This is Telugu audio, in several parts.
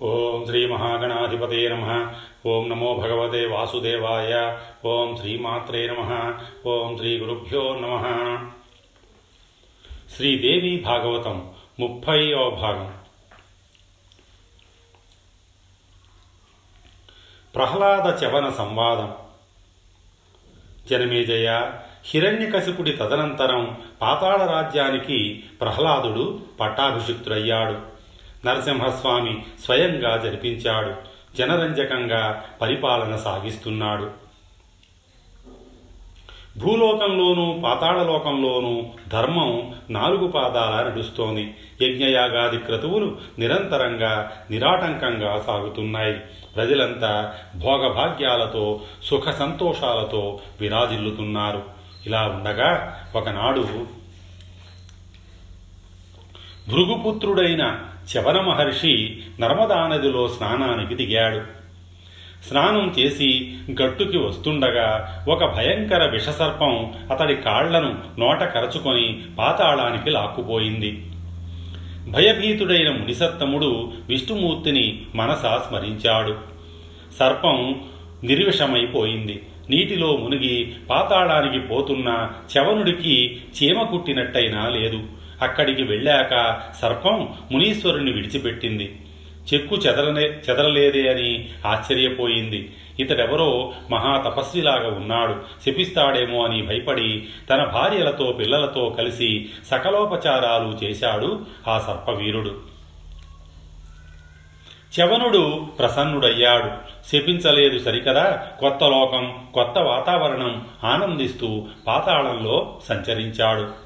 ఓం శ్రీ మహాగణాధిపతే నమ. ఓం నమో భగవతే వాసుదేవాయ. ఓం శ్రీమాత్రే నమ. ఓం శ్రీ గురుభ్యో నమ. శ్రీదేవి భాగవతం ముప్పైవ భాగం. ప్రహ్లాద చవన సంవాదం. జనమేజయ హిరణ్యకశిపుడి తదనంతరం పాతాళ రాజ్యానికి ప్రహ్లాదుడు పట్టాభిషిక్తుడయ్యాడు. నరసింహస్వామి స్వయంగా జరిపించాడు. జనరంజకంగా పరిపాలన సాగిస్తున్నాడు. భూలోకంలోనూ పాతాళలోకంలోనూ ధర్మం నాలుగు పాదాల నడుస్తోంది. యజ్ఞయాగాది క్రతువులు నిరంతరంగా నిరాటంకంగా సాగుతున్నాయి. ప్రజలంతా భోగభాగ్యాలతో సుఖ సంతోషాలతో విరాజిల్లుతున్నారు. ఇలా ఉండగా ఒకనాడు భృగుపుత్రుడైన శవన మహర్షి నర్మదా నదిలో స్నానానికి దిగాడు. స్నానం చేసి గట్టుకి వస్తుండగా ఒక భయంకర విషసర్పం అతడి కాళ్ళను నోట కరచుకొని పాతాళానికి లాక్కుపోయింది. భయభీతుడైన మునిసత్తముడు విష్ణుమూర్తిని మనసా స్మరించాడు. సర్పం నిర్విషమైపోయింది. నీటిలో మునిగి పాతాళానికి పోతున్న చవనుడికి చీమ కుట్టినట్టయినా లేదు. అక్కడికి వెళ్ళాక సర్పం మునీశ్వరుణ్ణి విడిచిపెట్టింది. చెక్కు చెదరనే చెదరలేదే అని ఆశ్చర్యపోయింది. ఇతడెవరో మహా తపస్విలాగా ఉన్నాడు. శపిస్తాడేమో అని భయపడి తన భార్యలతో పిల్లలతో కలిసి సకలోపచారాలు చేశాడు ఆ సర్పవీరుడు. చవనుడు ప్రసన్నుడయ్యాడు. శపించలేదు సరికదా? కొత్త లోకం కొత్త వాతావరణం ఆనందిస్తూ పాతాళంలో సంచరించాడు.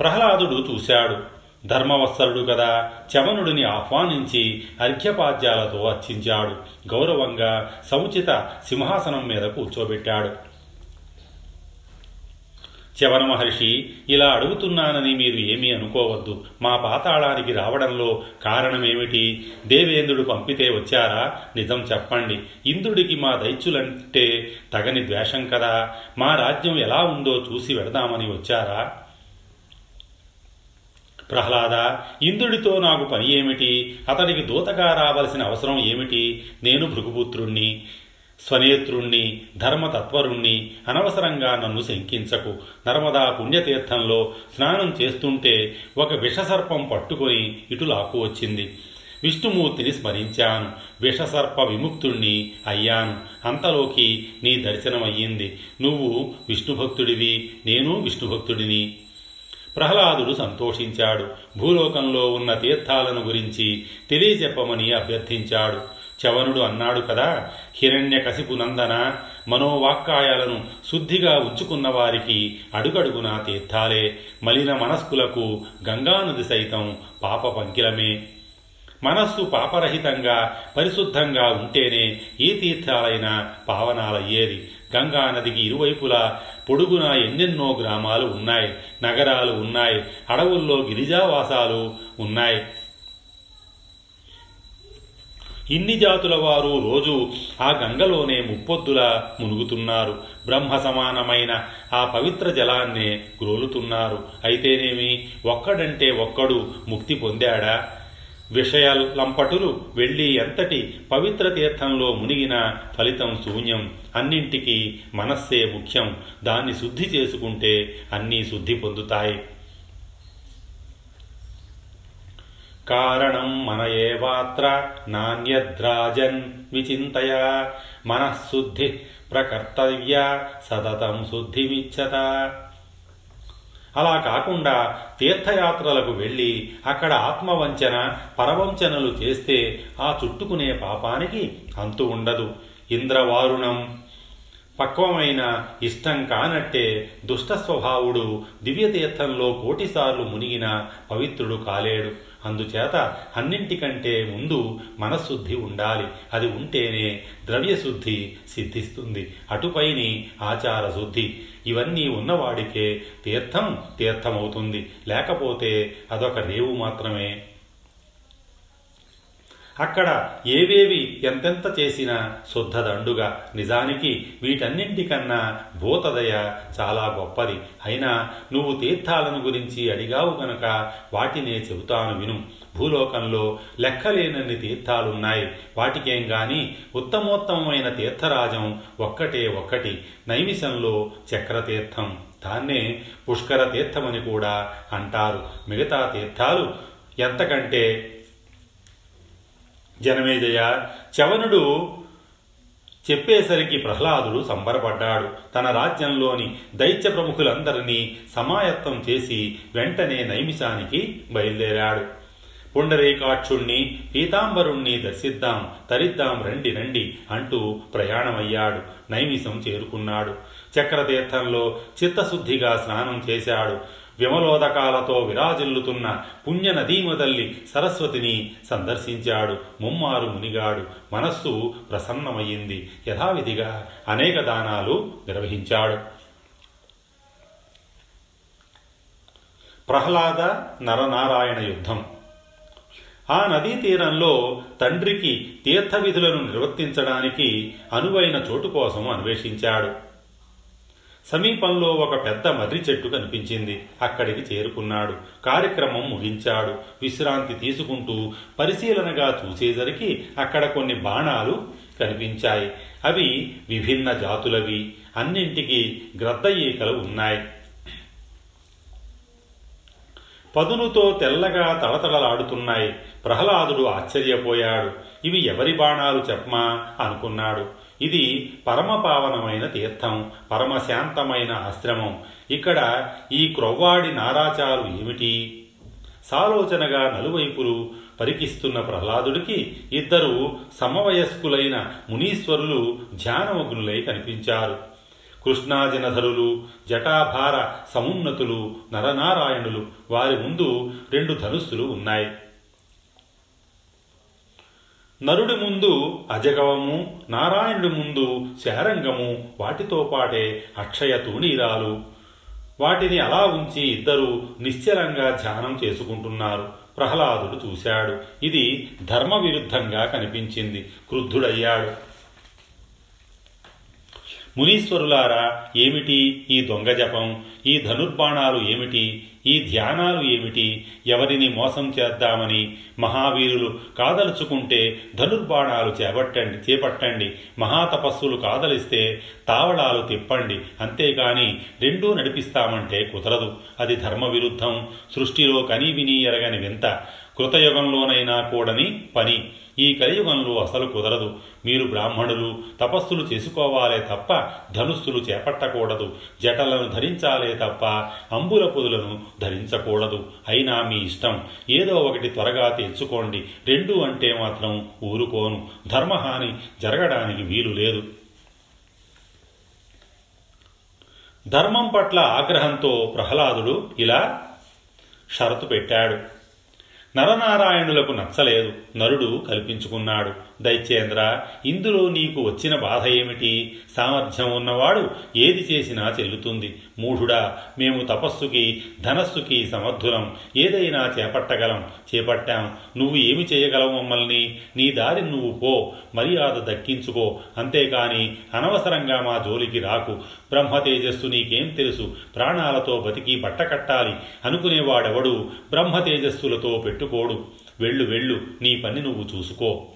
ప్రహ్లాదుడు చూశాడు. ధర్మవత్సరుడు కదా చమనుడిని ఆహ్వానించి అర్ఘ్యపాద్యాలతో అర్చించాడు. గౌరవంగా సముచిత సింహాసనం మీద కూర్చోబెట్టాడు. చవన మహర్షి ఇలా అడుగుతున్నానని మీరు ఏమీ అనుకోవద్దు. మా పాతాళానికి రావడంలో కారణమేమిటి? దేవేంద్రుడు పంపితే వచ్చారా? నిజం చెప్పండి. ఇంద్రుడికి మా దైత్యులంటే తగని ద్వేషం కదా. మా రాజ్యం ఎలా ఉందో చూసి వెడదామని వచ్చారా? ప్రహ్లాద ఇంద్రుడితో నాకు పని ఏమిటి? అతడికి దూతగా రావలసిన అవసరం ఏమిటి? నేను భృగుపుత్రుణ్ణి స్వనేత్రుణ్ణి ధర్మతత్వరుణ్ణి అనవసరంగా నన్ను శంకించకు. నర్మదా పుణ్యతీర్థంలో స్నానం చేస్తుంటే ఒక విషసర్పం పట్టుకొని ఇటు లాక్కు వచ్చింది. విష్ణుమూర్తిని స్మరించాను. విషసర్ప విముక్తుణ్ణి అయ్యాను. అంతలోకి నీ దర్శనమయ్యింది. నువ్వు విష్ణుభక్తుడివి నేను విష్ణుభక్తుడిని. ప్రహ్లాదుడు సంతోషించాడు. భూలోకంలో ఉన్న తీర్థాలను గురించి తెలియచెప్పమని అభ్యర్థించాడు. చవనుడు అన్నాడు కదా హిరణ్య కసిపు నందన మనోవాక్కాయాలను శుద్ధిగా ఉంచుకున్న వారికి అడుగడుగునా తీర్థాలే. మలిన మనస్కులకు గంగానది సైతం పాప పంకిలమే. మనస్సు పాపరహితంగా పరిశుద్ధంగా ఉంటేనే ఏ తీర్థాలైనా పావనాలయ్యేది. గంగా నదికి ఇరువైపులా పొడుగున ఎన్నెన్నో గ్రామాలు ఉన్నాయి నగరాలు ఉన్నాయి అడవుల్లో గిరిజావాసాలు ఉన్నాయి. ఇన్ని జాతుల వారు రోజు ఆ గంగలోనే ముప్పొద్దులా మునుగుతున్నారు. బ్రహ్మ సమానమైన ఆ పవిత్ర జలాన్నే గ్రోలుతున్నారు. అయితేనేమి ఒక్కడంటే ఒక్కడు ముక్తి పొందాడా? విషయాలంపటులు వెళ్ళి ఎంతటి పవిత్ర తీర్థంలో మునిగిన ఫలితం శూన్యం? అన్నింటికీ మనస్సే ముఖ్యం. దాన్ని శుద్ధి చేసుకుంటే అన్నీ శుద్ధి పొందుతాయి. కారణం మన ఏవాత్ర నాణ్యద్రాజన్ విచింతయ. మనఃశుద్ధి ప్రకర్తవ్య. సతతం శుద్ధిమిచ్చత అలా కాకుండా తీర్థయాత్రలకు వెళ్ళి అక్కడ ఆత్మవంచన పరవంచనలు చేస్తే ఆ చుట్టుకునే పాపానికి అంతు ఉండదు. ఇంద్రవారుణం పక్వమైన ఇష్టం కానట్టే దుష్ట స్వభావుడు దివ్యతీర్థంలో కోటిసార్లు మునిగిన పవిత్రుడు కాలేడు. అందుచేత అన్నింటికంటే ముందు మనశుద్ధి ఉండాలి. అది ఉంటేనే ద్రవ్యశుద్ధి సిద్ధిస్తుంది. అటుపైని ఆచారశుద్ధి. ఇవన్నీ ఉన్నవాడికే తీర్థం తీర్థమవుతుంది. లేకపోతే అదొక రేవు మాత్రమే. అక్కడ ఏవేవి ఎంతెంత చేసినా శుద్ధదండుగా నిజానికి వీటన్నింటికన్నా భూతదయ చాలా గొప్పది. అయినా నువ్వు తీర్థాలను గురించి అడిగావు గనక వాటినే చెబుతాను విను. భూలోకంలో లెక్కలేనన్ని తీర్థాలున్నాయి. వాటికేం గాని ఉత్తమోత్తమైన తీర్థరాజం ఒక్కటే ఒక్కటి నైమిషంలో చక్రతీర్థం. దాన్నే పుష్కర తీర్థమని కూడా అంటారు. మిగతా తీర్థాలు ఎంతకంటే జనమేజయ చవనుడు చెప్పేసరికి ప్రహ్లాదుడు సంబరపడ్డాడు. తన రాజ్యంలోని దైత్య ప్రముఖులందరినీ సమాయత్తం చేసి వెంటనే నైమిషానికి బయలుదేరాడు. పుండరీకాక్షుణ్ణి పీతాంబరుణ్ణి దర్శిద్దాం తరిద్దాం రండి రండి అంటూ ప్రయాణమయ్యాడు. నైమిషం చేరుకున్నాడు. చక్రతీర్థంలో చిత్తశుద్ధిగా స్నానం చేశాడు. విమలోదకాలతో విరాజిల్లుతున్న పుణ్య నదీమతల్లి సరస్వతిని సందర్శించాడు. ముమ్మారు మునిగాడు. మనస్సు ప్రసన్నమయ్యింది. యథావిధిగా అనేక దానాలు నిర్వహించాడు. ప్రహ్లాద నరనారాయణ యుద్ధం. ఆ నదీ తీరంలో తండ్రికి తీర్థ విధులను నిర్వర్తించడానికి అనువైన చోటు కోసం అన్వేషించాడు. సమీపంలో ఒక పెద్ద మర్రి చెట్టు కనిపించింది. అక్కడికి చేరుకున్నాడు. కార్యక్రమం ముగించాడు. విశ్రాంతి తీసుకుంటూ పరిశీలనగా చూసేసరికి అక్కడ కొన్ని బాణాలు కనిపించాయి. అవి విభిన్న జాతులవి. అన్నింటికి గ్రద్ద ఈకలు ఉన్నాయి. పదునుతో తెల్లగా తళతళలాడుతున్నాయి. ప్రహ్లాదుడు ఆశ్చర్యపోయాడు. ఇవి ఎవరి బాణాలు చెప్పమా? అనుకున్నాడు. ఇది పరమపావనమైన తీర్థం పరమశాంతమైన ఆశ్రమం. ఇక్కడ ఈ క్రొవ్వాడి నారాచారు ఏమిటి? సాలోచనగా నలువైపులు పరికిస్తున్న ప్రహ్లాదుడికి ఇద్దరు సమవయస్కులైన మునీశ్వరులు ధ్యానమగ్నులై కనిపించారు. కృష్ణాజనధరులు జటాభార సమున్నతులు నరనారాయణులు వారి ముందు రెండు ధనుస్సులు ఉన్నాయి. నరుడి ముందు అజగవము నారాయణుడి ముందు శారంగము వాటితో పాటే అక్షయ తూణీరాలు. వాటిని అలా ఉంచి ఇద్దరు నిశ్చలంగా ధ్యానం చేసుకుంటున్నారు. ప్రహ్లాదుడు చూశాడు. ఇది ధర్మ విరుద్ధంగా కనిపించింది. క్రుద్ధుడయ్యాడు. మునీశ్వరులారా ఏమిటి ఈ దొంగ జపం? ఈ ధనుర్బాణాలు ఏమిటి? ఈ ధ్యానాలు ఏమిటి? ఎవరిని మోసం చేద్దామని? మహావీరులు కాదలుచుకుంటే ధనుర్బాణాలు చేపట్టండి చేపట్టండి. మహాతపస్సులు కాదలిస్తే తావళాలు తిప్పండి. అంతేకాని రెండూ నడిపిస్తామంటే కుదరదు. అది ధర్మ విరుద్ధం సృష్టిలో కనీ విని ఎరగని వింత. కృతయుగంలోనైనా కూడని పని. ఈ కలియుగంలో అసలు కుదరదు. మీరు బ్రాహ్మణులు తపస్సులు చేసుకోవాలే తప్ప ధనుస్సులు చేపట్టకూడదు. జటలను ధరించాలే తప్ప అంబుల పొదులను ధరించకూడదు. అయినా మీ ఇష్టం. ఏదో ఒకటి త్వరగా తెచ్చుకోండి రెండు అంటే మాత్రం ఊరుకోను. ధర్మహాని జరగడానికి వీలు లేదు. ధర్మం పట్ల ఆగ్రహంతో ప్రహ్లాదుడు ఇలా షరతు పెట్టాడు. నరనారాయణులకు నచ్చలేదు. నరుడు కల్పించుకున్నాడు. దైత్యేంద్ర ఇందులో నీకు వచ్చిన బాధ ఏమిటి? సామర్థ్యం ఉన్నవాడు ఏది చేసినా చెల్లుతుంది. మూఢుడా మేము తపస్సుకి ధనస్సుకి సమర్థులం. ఏదైనా చేపట్టగలం. చేపట్టాం. నువ్వు ఏమి చేయగలవు మమ్మల్ని? నీ దారి నువ్వు పో. మర్యాద దక్కించుకో. అంతేకాని అనవసరంగా మా జోలికి రాకు. బ్రహ్మ తేజస్సు నీకేం తెలుసు? ప్రాణాలతో బతికి బట్టకట్టాలి అనుకునేవాడెవడు? బ్రహ్మ తేజస్సులతో పెట్టుకోడు. వెళ్ళు వెళ్ళు. నీ పని నువ్వు చూసుకో.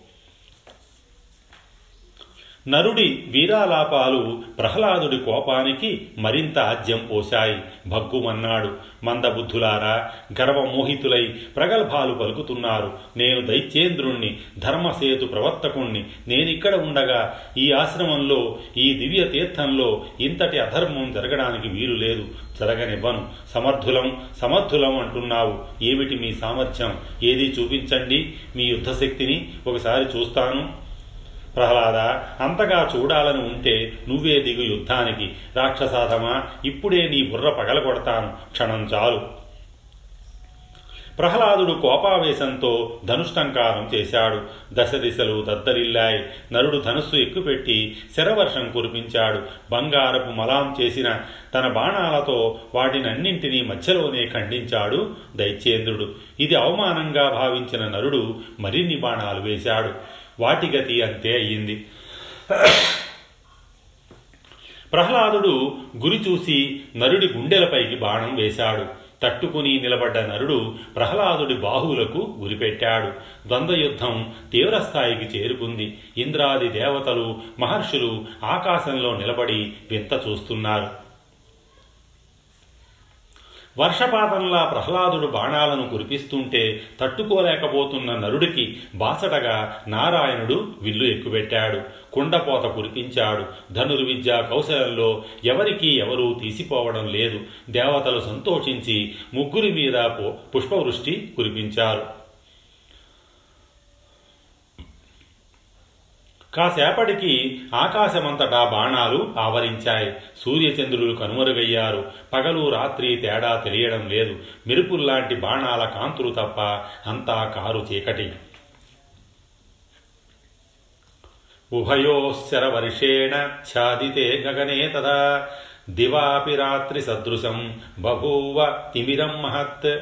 నరుడి వీరాలాపాలు ప్రహ్లాదుడి కోపానికి మరింత ఆజ్యం పోశాయి. భగ్గుమన్నాడు మందబుద్ధులారా గర్వమోహితులై ప్రగల్భాలు పలుకుతున్నారు. నేను దైత్యేంద్రుణ్ణి ధర్మసేతు ప్రవర్తకుణ్ణి నేనిక్కడ ఉండగా ఈ ఆశ్రమంలో ఈ దివ్య తీర్థంలో ఇంతటి అధర్మం జరగడానికి వీలు లేదు. జరగనివ్వను. సమర్థులం సమర్థులం అంటున్నావు. ఏమిటి మీ సామర్థ్యం? ఏది చూపించండి? మీ యుద్ధశక్తిని ఒకసారి చూస్తాను. ప్రహ్లాద అంతగా చూడాలని ఉంటే నువ్వే దిగు యుద్ధానికి. రాక్షసాధమా ఇప్పుడే నీ బుర్ర పగలగొడతాను. క్షణం చాలు. ప్రహ్లాదుడు కోపావేశంతో ధనుష్టంకారం చేశాడు. దశ దిశలు దద్దరిల్లాయి. నరుడు ధనుస్సు ఎక్కుపెట్టి శరవర్షం కురిపించాడు. బంగారపు మలాం చేసిన తన బాణాలతో వాటినన్నింటినీ మధ్యలోనే ఖండించాడు దైత్యేంద్రుడు. ఇది అవమానంగా భావించిన నరుడు మరిన్ని బాణాలు వేశాడు. వాటి గతి అంతే అయ్యింది. ప్రహ్లాదుడు గురి చూసి నరుడి గుండెలపైకి బాణం వేశాడు. తట్టుకుని నిలబడ్డ నరుడు ప్రహ్లాదుడి బాహువులకు గురిపెట్టాడు ద్వంద్వయుద్ధం తీవ్రస్థాయికి చేరుకుంది. ఇంద్రాది దేవతలు మహర్షులు ఆకాశంలో నిలబడి వింత చూస్తున్నారు. వర్షపాతంలా ప్రహ్లాదుడు బాణాలను కురిపిస్తుంటే తట్టుకోలేకపోతున్న నరుడికి బాసటగా నారాయణుడు విల్లు ఎక్కుపెట్టాడు. కుండపోత కురిపించాడు. ధనుర్విద్య కౌశలంలో ఎవరికీ ఎవరూ తీసిపోవడం లేదు. దేవతలు సంతోషించి ముగ్గురి మీద పుష్పవృష్టి కురిపించారు. కాసేపటికి ఆకాశమంతటా బాణాలు ఆవరించాయి. సూర్యచంద్రులు కనుమరుగయ్యారు. పగలు రాత్రి తేడా తెలియడం లేదు. మెరుపుల్లాంటి బాణాల కాంతులు తప్ప అంతా కారు చీకటి. ఉభయోశ్చరవర్షేణ ఛాదితే గగనే తదా. దివాపి రాత్రి సదృశం బభూవ తిమిరం మహత్.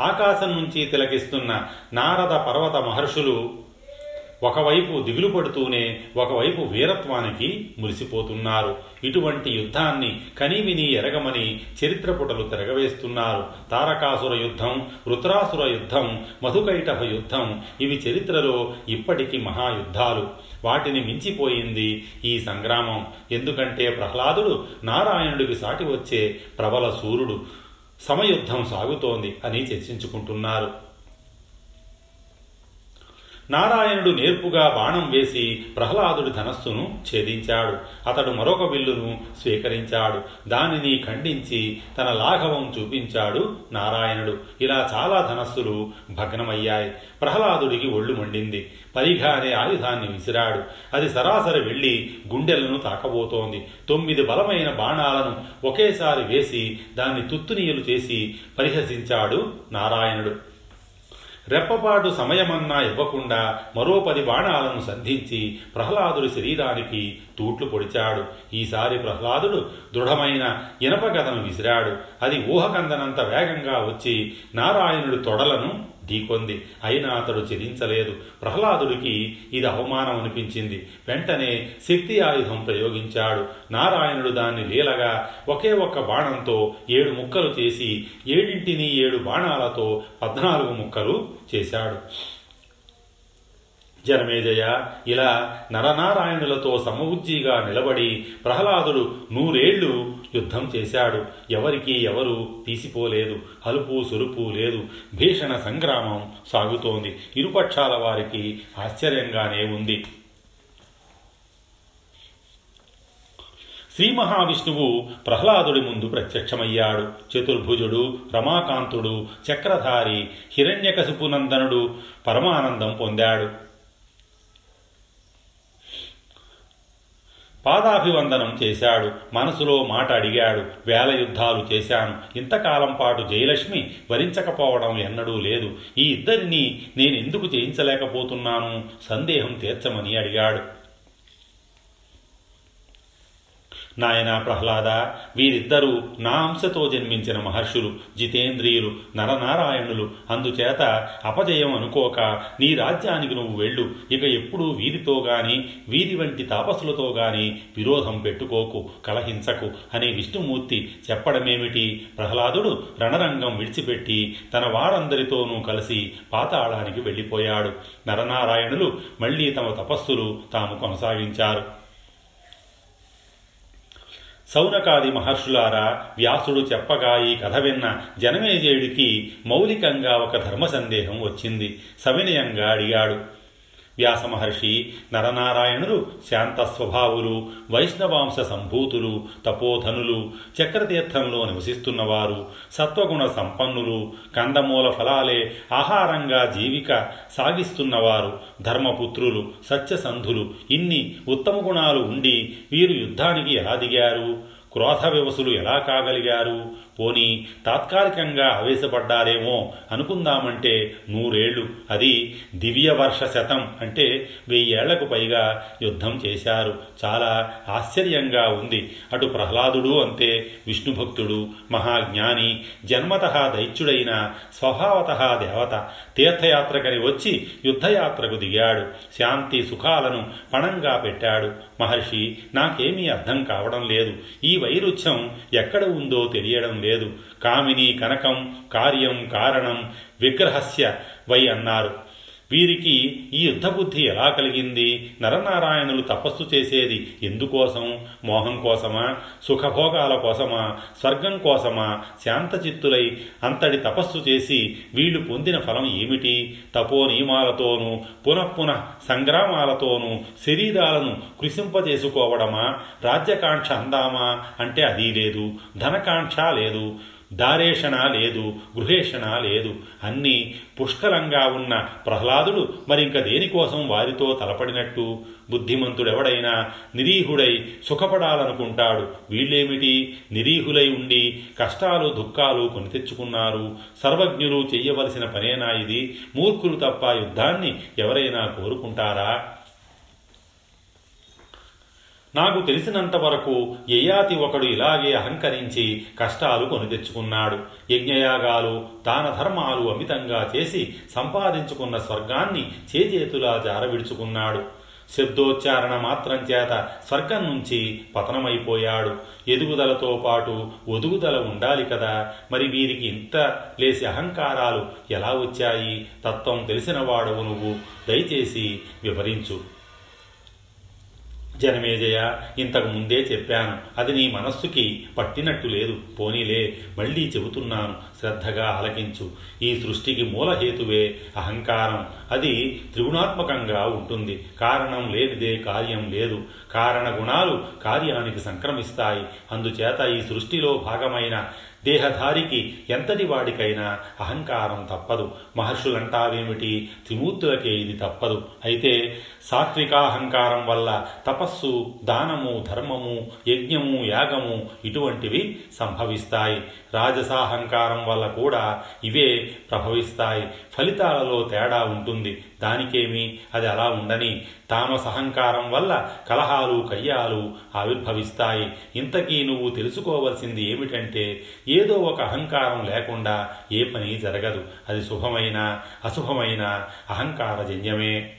ఆకాశం నుంచి తిలకిస్తున్న నారద పర్వత మహర్షులు ఒకవైపు దిగులు పడుతూనే ఒకవైపు వీరత్వానికి మురిసిపోతున్నారు. ఇటువంటి యుద్ధాన్ని కనీమిని ఎరగమని చరిత్ర పుటలు తిరగవేస్తున్నారు. తారకాసుర యుద్ధం వృత్రాసుర యుద్ధం మధుకైటభ యుద్ధం ఇవి చరిత్రలో ఇప్పటికీ మహాయుద్ధాలు. వాటిని మించిపోయింది ఈ సంగ్రామం. ఎందుకంటే ప్రహ్లాదుడు నారాయణుడికి సాటి వచ్చే ప్రబల సూర్యుడు. సమయుద్ధం సాగుతోంది అని చర్చించుకుంటున్నారు. నారాయణుడు నేర్పుగా బాణం వేసి ప్రహ్లాదుడి ధనస్సును ఛేదించాడు. అతడు మరొక విల్లును స్వీకరించాడు. దానిని ఖండించి తన లాఘవం చూపించాడు నారాయణుడు. ఇలా చాలా ధనస్సులు భగ్నమయ్యాయి. ప్రహ్లాదుడికి ఒళ్ళు మండింది. పరిఘా అనే ఆయుధాన్ని విసిరాడు. అది సరాసరి వెళ్ళి గుండెలను తాకబోతోంది. తొమ్మిది బలమైన బాణాలను ఒకేసారి వేసి దాన్ని తుత్తునీయలు చేసి పరిహసించాడు నారాయణుడు. రెప్పపాటు సమయమన్నా ఇవ్వకుండా మరో పది బాణాలను సంధించి ప్రహ్లాదుడి శరీరానికి తూట్లు పొడిచాడు. ఈసారి ప్రహ్లాదుడు దృఢమైన ఇనపగదను విసిరాడు. అది ఊహకందనంత వేగంగా వచ్చి నారాయణుడి తొడలను ఢీకొంది. అయినా అతడు చెదించలేదు ప్రహ్లాదుడికి ఇది అవమానం అనిపించింది. వెంటనే శక్తి ఆయుధం ప్రయోగించాడు. నారాయణుడు దాన్ని లీలగా ఒకే ఒక్క బాణంతో ఏడు ముక్కలు చేసి ఏడింటిని ఏడు బాణాలతో పద్నాలుగు ముక్కలు చేశాడు. జనమేజయ ఇలా నరనారాయణులతో సమవుజ్జిగా నిలబడి ప్రహ్లాదుడు నూరేళ్ళు యుద్ధం చేశాడు. ఎవరికి ఎవరు తీసిపోలేదు. అలుపు సులుపు లేదు. భీషణ సంగ్రామం సాగుతోంది. ఇరుపక్షాల వారికి ఆశ్చర్యంగానే ఉంది. శ్రీ మహావిష్ణువు ప్రహ్లాదుడి ముందు ప్రత్యక్షమయ్యాడు. చతుర్భుజుడు రమాకాంతుడు చక్రధారి హిరణ్యకశిపునందనుడు పరమానందం పొందాడు. పాదాభివందనం చేశాడు. మనసులో మాట అడిగాడు. వేల యుద్ధాలు చేశాను. ఇంతకాలం పాటు జయలక్ష్మి వరించకపోవడం ఎన్నడూ లేదు. ఈ ఇద్దరినీ నేనెందుకు చేయించలేకపోతున్నాను? సందేహం తీర్చమని అడిగాడు. నాయన ప్రహ్లాద వీరిద్దరూ నా అంశతో జన్మించిన మహర్షులు జితేంద్రియులు నరనారాయణులు. అందుచేత అపజయం అనుకోక నీ రాజ్యానికి నువ్వు వెళ్ళు. ఇక ఎప్పుడూ వీరితో గాని వీరి వంటి తాపసులతో గాని విరోధం పెట్టుకోకు కలహించకు అని విష్ణుమూర్తి చెప్పడమేమిటి? ప్రహ్లాదుడు రణరంగం విడిచిపెట్టి తన వారందరితోనూ కలిసి పాతాళానికి వెళ్ళిపోయాడు. నరనారాయణులు మళ్ళీ తమ తపస్సులు తాము కొనసాగించారు. సౌనకాది మహర్షులారా వ్యాసుడు చెప్పగా ఈ కథ విన్న జనమేజయుడికి మౌలికంగా ఒక ధర్మ సందేహం వచ్చింది. సవినయంగా అడిగాడు వ్యాస మహర్షి నరనారాయణులు శాంత స్వభావులు వైష్ణవాంశ సంభూతులు తపోధనులు చక్రతీర్థంలో నివసిస్తున్నవారు సత్వగుణ సంపన్నులు కందమూల ఫలాలే ఆహారంగా జీవిక సాగిస్తున్నవారు ధర్మపుత్రులు సత్యసంధులు ఇన్ని ఉత్తమ గుణాలు ఉండి వీరు యుద్ధానికి ఎలా దిగారు? క్రోధ వివసులు ఎలా కాగలిగారు? పోని తాత్కాలికంగా ఆవేశపడ్డారేమో అనుకుందామంటే నూరేళ్ళు అది దివ్య వర్ష శతం అంటే వెయ్యేళ్ళకు పైగా యుద్ధం చేశారు. చాలా ఆశ్చర్యంగా ఉంది. అటు ప్రహ్లాదుడు అంతే విష్ణుభక్తుడు మహాజ్ఞాని జన్మత దైత్యుడైన స్వభావత దేవత. తీర్థయాత్రకని వచ్చి యుద్ధయాత్రకు దిగాడు. శాంతి సుఖాలను పణంగా పెట్టాడు. మహర్షి నాకేమీ అర్థం కావడం లేదు. ఈ వైరుధ్యం ఎక్కడ ఉందో తెలియడం లేదు. లేదు. కామిని కనకం కార్యం కారణం విగ్రహస్య వై అన్నారు. వీరికి ఈ యుద్ధబుద్ధి ఎలా కలిగింది? నరనారాయణులు తపస్సు చేసేది ఎందుకోసం? మోహం కోసమా? సుఖభోగాల కోసమా? స్వర్గం కోసమా? శాంతచిత్తులై అంతటి తపస్సు చేసి వీళ్ళు పొందిన ఫలం ఏమిటి? తపో నియమాలతోనూ పునఃపునః సంగ్రామాలతోనూ శరీరాలను కృషింపజేసుకోవడమా? రాజ్యకాంక్ష అందామా? అంటే అది లేదు. ధనకాంక్ష లేదు. దారేషణ లేదు గృహేషణ లేదు. అన్నీ పుష్కలంగా ఉన్న ప్రహ్లాదుడు మరింక దేనికోసం వారితో తలపడినట్టు? బుద్ధిమంతుడెవడైనా నిరీహుడై సుఖపడాలనుకుంటాడు. వీళ్ళేమిటి? నిరీహులై ఉండి కష్టాలు దుఃఖాలు కొని తెచ్చుకున్నారు. సర్వజ్ఞులు చేయవలసిన పనేనా ఇది? మూర్ఖులు తప్ప యుద్ధాన్ని ఎవరైనా కోరుకుంటారా? నాకు తెలిసినంత వరకు యయాతి ఒకడు ఇలాగే అహంకరించి కష్టాలు కొని తెచ్చుకున్నాడు. యజ్ఞయాగాలు దాన ధర్మాలు అమితంగా చేసి సంపాదించుకున్న స్వర్గాన్ని చేజేతులా జారవిడుచుకున్నాడు. శబ్దోచ్చారణ మాత్రం చేత స్వర్గం నుంచి పతనమైపోయాడు. ఎదుగుదలతో పాటు ఒదుగుదల ఉండాలి కదా. మరి వీరికి ఇంత లేసి అహంకారాలు ఎలా వచ్చాయి? తత్వం తెలిసినవాడవు నువ్వు. దయచేసి వివరించు. జనమేజయ ఇంతకు ముందే చెప్పాను. అది నీ మనస్సుకి పట్టినట్టు లేదు. పోనీలే మళ్ళీ చెబుతున్నాను. శ్రద్ధగా ఆలకించు. ఈ సృష్టికి మూలహేతువే అహంకారం. అది త్రిగుణాత్మకంగా ఉంటుంది. కారణం లేనిదే కార్యం లేదు. కారణ గుణాలు కార్యానికి సంక్రమిస్తాయి. అందుచేత ఈ సృష్టిలో భాగమైన దేహధారికి ఎంతటి వాడికైనా అహంకారం తప్పదు. మహర్షులంటావేమిటి? త్రిమూర్తులకే ఇది తప్పదు. అయితే సాత్వికాహంకారం వల్ల తపస్సు దానము ధర్మము యజ్ఞము యాగము ఇటువంటివి సంభవిస్తాయి. రాజసాహంకారం వల్ల కూడా ఇవే ప్రభవిస్తాయి. ఫలితాలలో తేడా ఉంటుంది. దానికేమి అది అలా ఉండని తామసహంకారం వల్ల కలహాలు కయ్యాలు ఆవిర్భవిస్తాయి. ఇంతకీ నువ్వు తెలుసుకోవలసింది ఏమిటంటే ఏదో ఒక అహంకారం లేకుండా ఏ పని జరగదు. అది శుభమైన అశుభమైన అహంకారజన్యమే.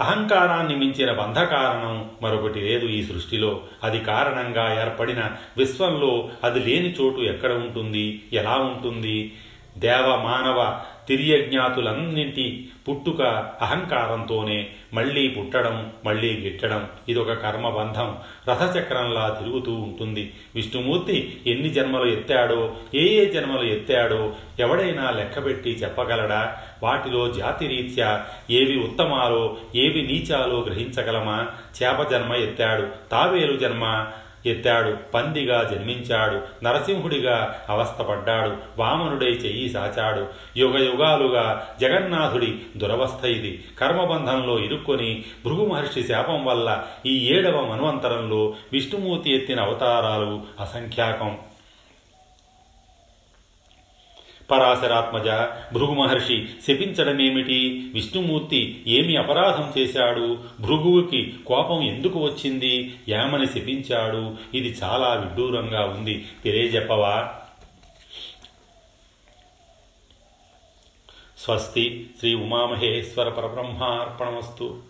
అహంకారాన్ని మించిన బంధకారణం మరొకటి లేదు ఈ సృష్టిలో. అది కారణంగా ఏర్పడిన విశ్వంలో అది లేని చోటు ఎక్కడ ఉంటుంది ఎలా ఉంటుంది? దేవ మానవ తిరియజ్ఞాతులన్నింటి పుట్టుక అహంకారంతోనే మళ్ళీ పుట్టడం మళ్ళీ గిట్టడం. ఇదొక కర్మబంధం. రథచక్రంలా తిరుగుతూ ఉంటుంది. విష్ణుమూర్తి ఎన్ని జన్మలు ఎత్తాడో ఏ ఏ జన్మలు ఎత్తాడో ఎవడైనా లెక్కబెట్టి చెప్పగలడా? వాటిలో జాతిరీత్యా ఏవి ఉత్తమాలో ఏవి నీచాలో గ్రహించగలమా? చేప జన్మ ఎత్తాడు. తావేలు జన్మ ఎత్తాడు పందిగా జన్మించాడు నరసింహుడిగా అవస్థపడ్డాడు వామనుడై చెయ్యి సాచాడు. యుగ యుగాలుగా జగన్నాథుడి దురవస్థ ఇది. కర్మబంధంలో ఇరుక్కొని భృగు మహర్షి శాపం వల్ల ఈ ఏడవ మన్వంతరంలో విష్ణుమూర్తి ఎత్తిన అవతారాలు అసంఖ్యాకం. పరాశరాత్మజ. భృగు మహర్షి శపించడమేమిటి? విష్ణుమూర్తి ఏమి అపరాధం చేశాడు? భృగువుకి కోపం ఎందుకు వచ్చింది? ఏమని శపించాడు. ఇది చాలా విడ్డూరంగా ఉంది. తెలియజెప్పవా? స్వస్తి. శ్రీ ఉమామహేశ్వర పరబ్రహ్మార్పణమస్తు.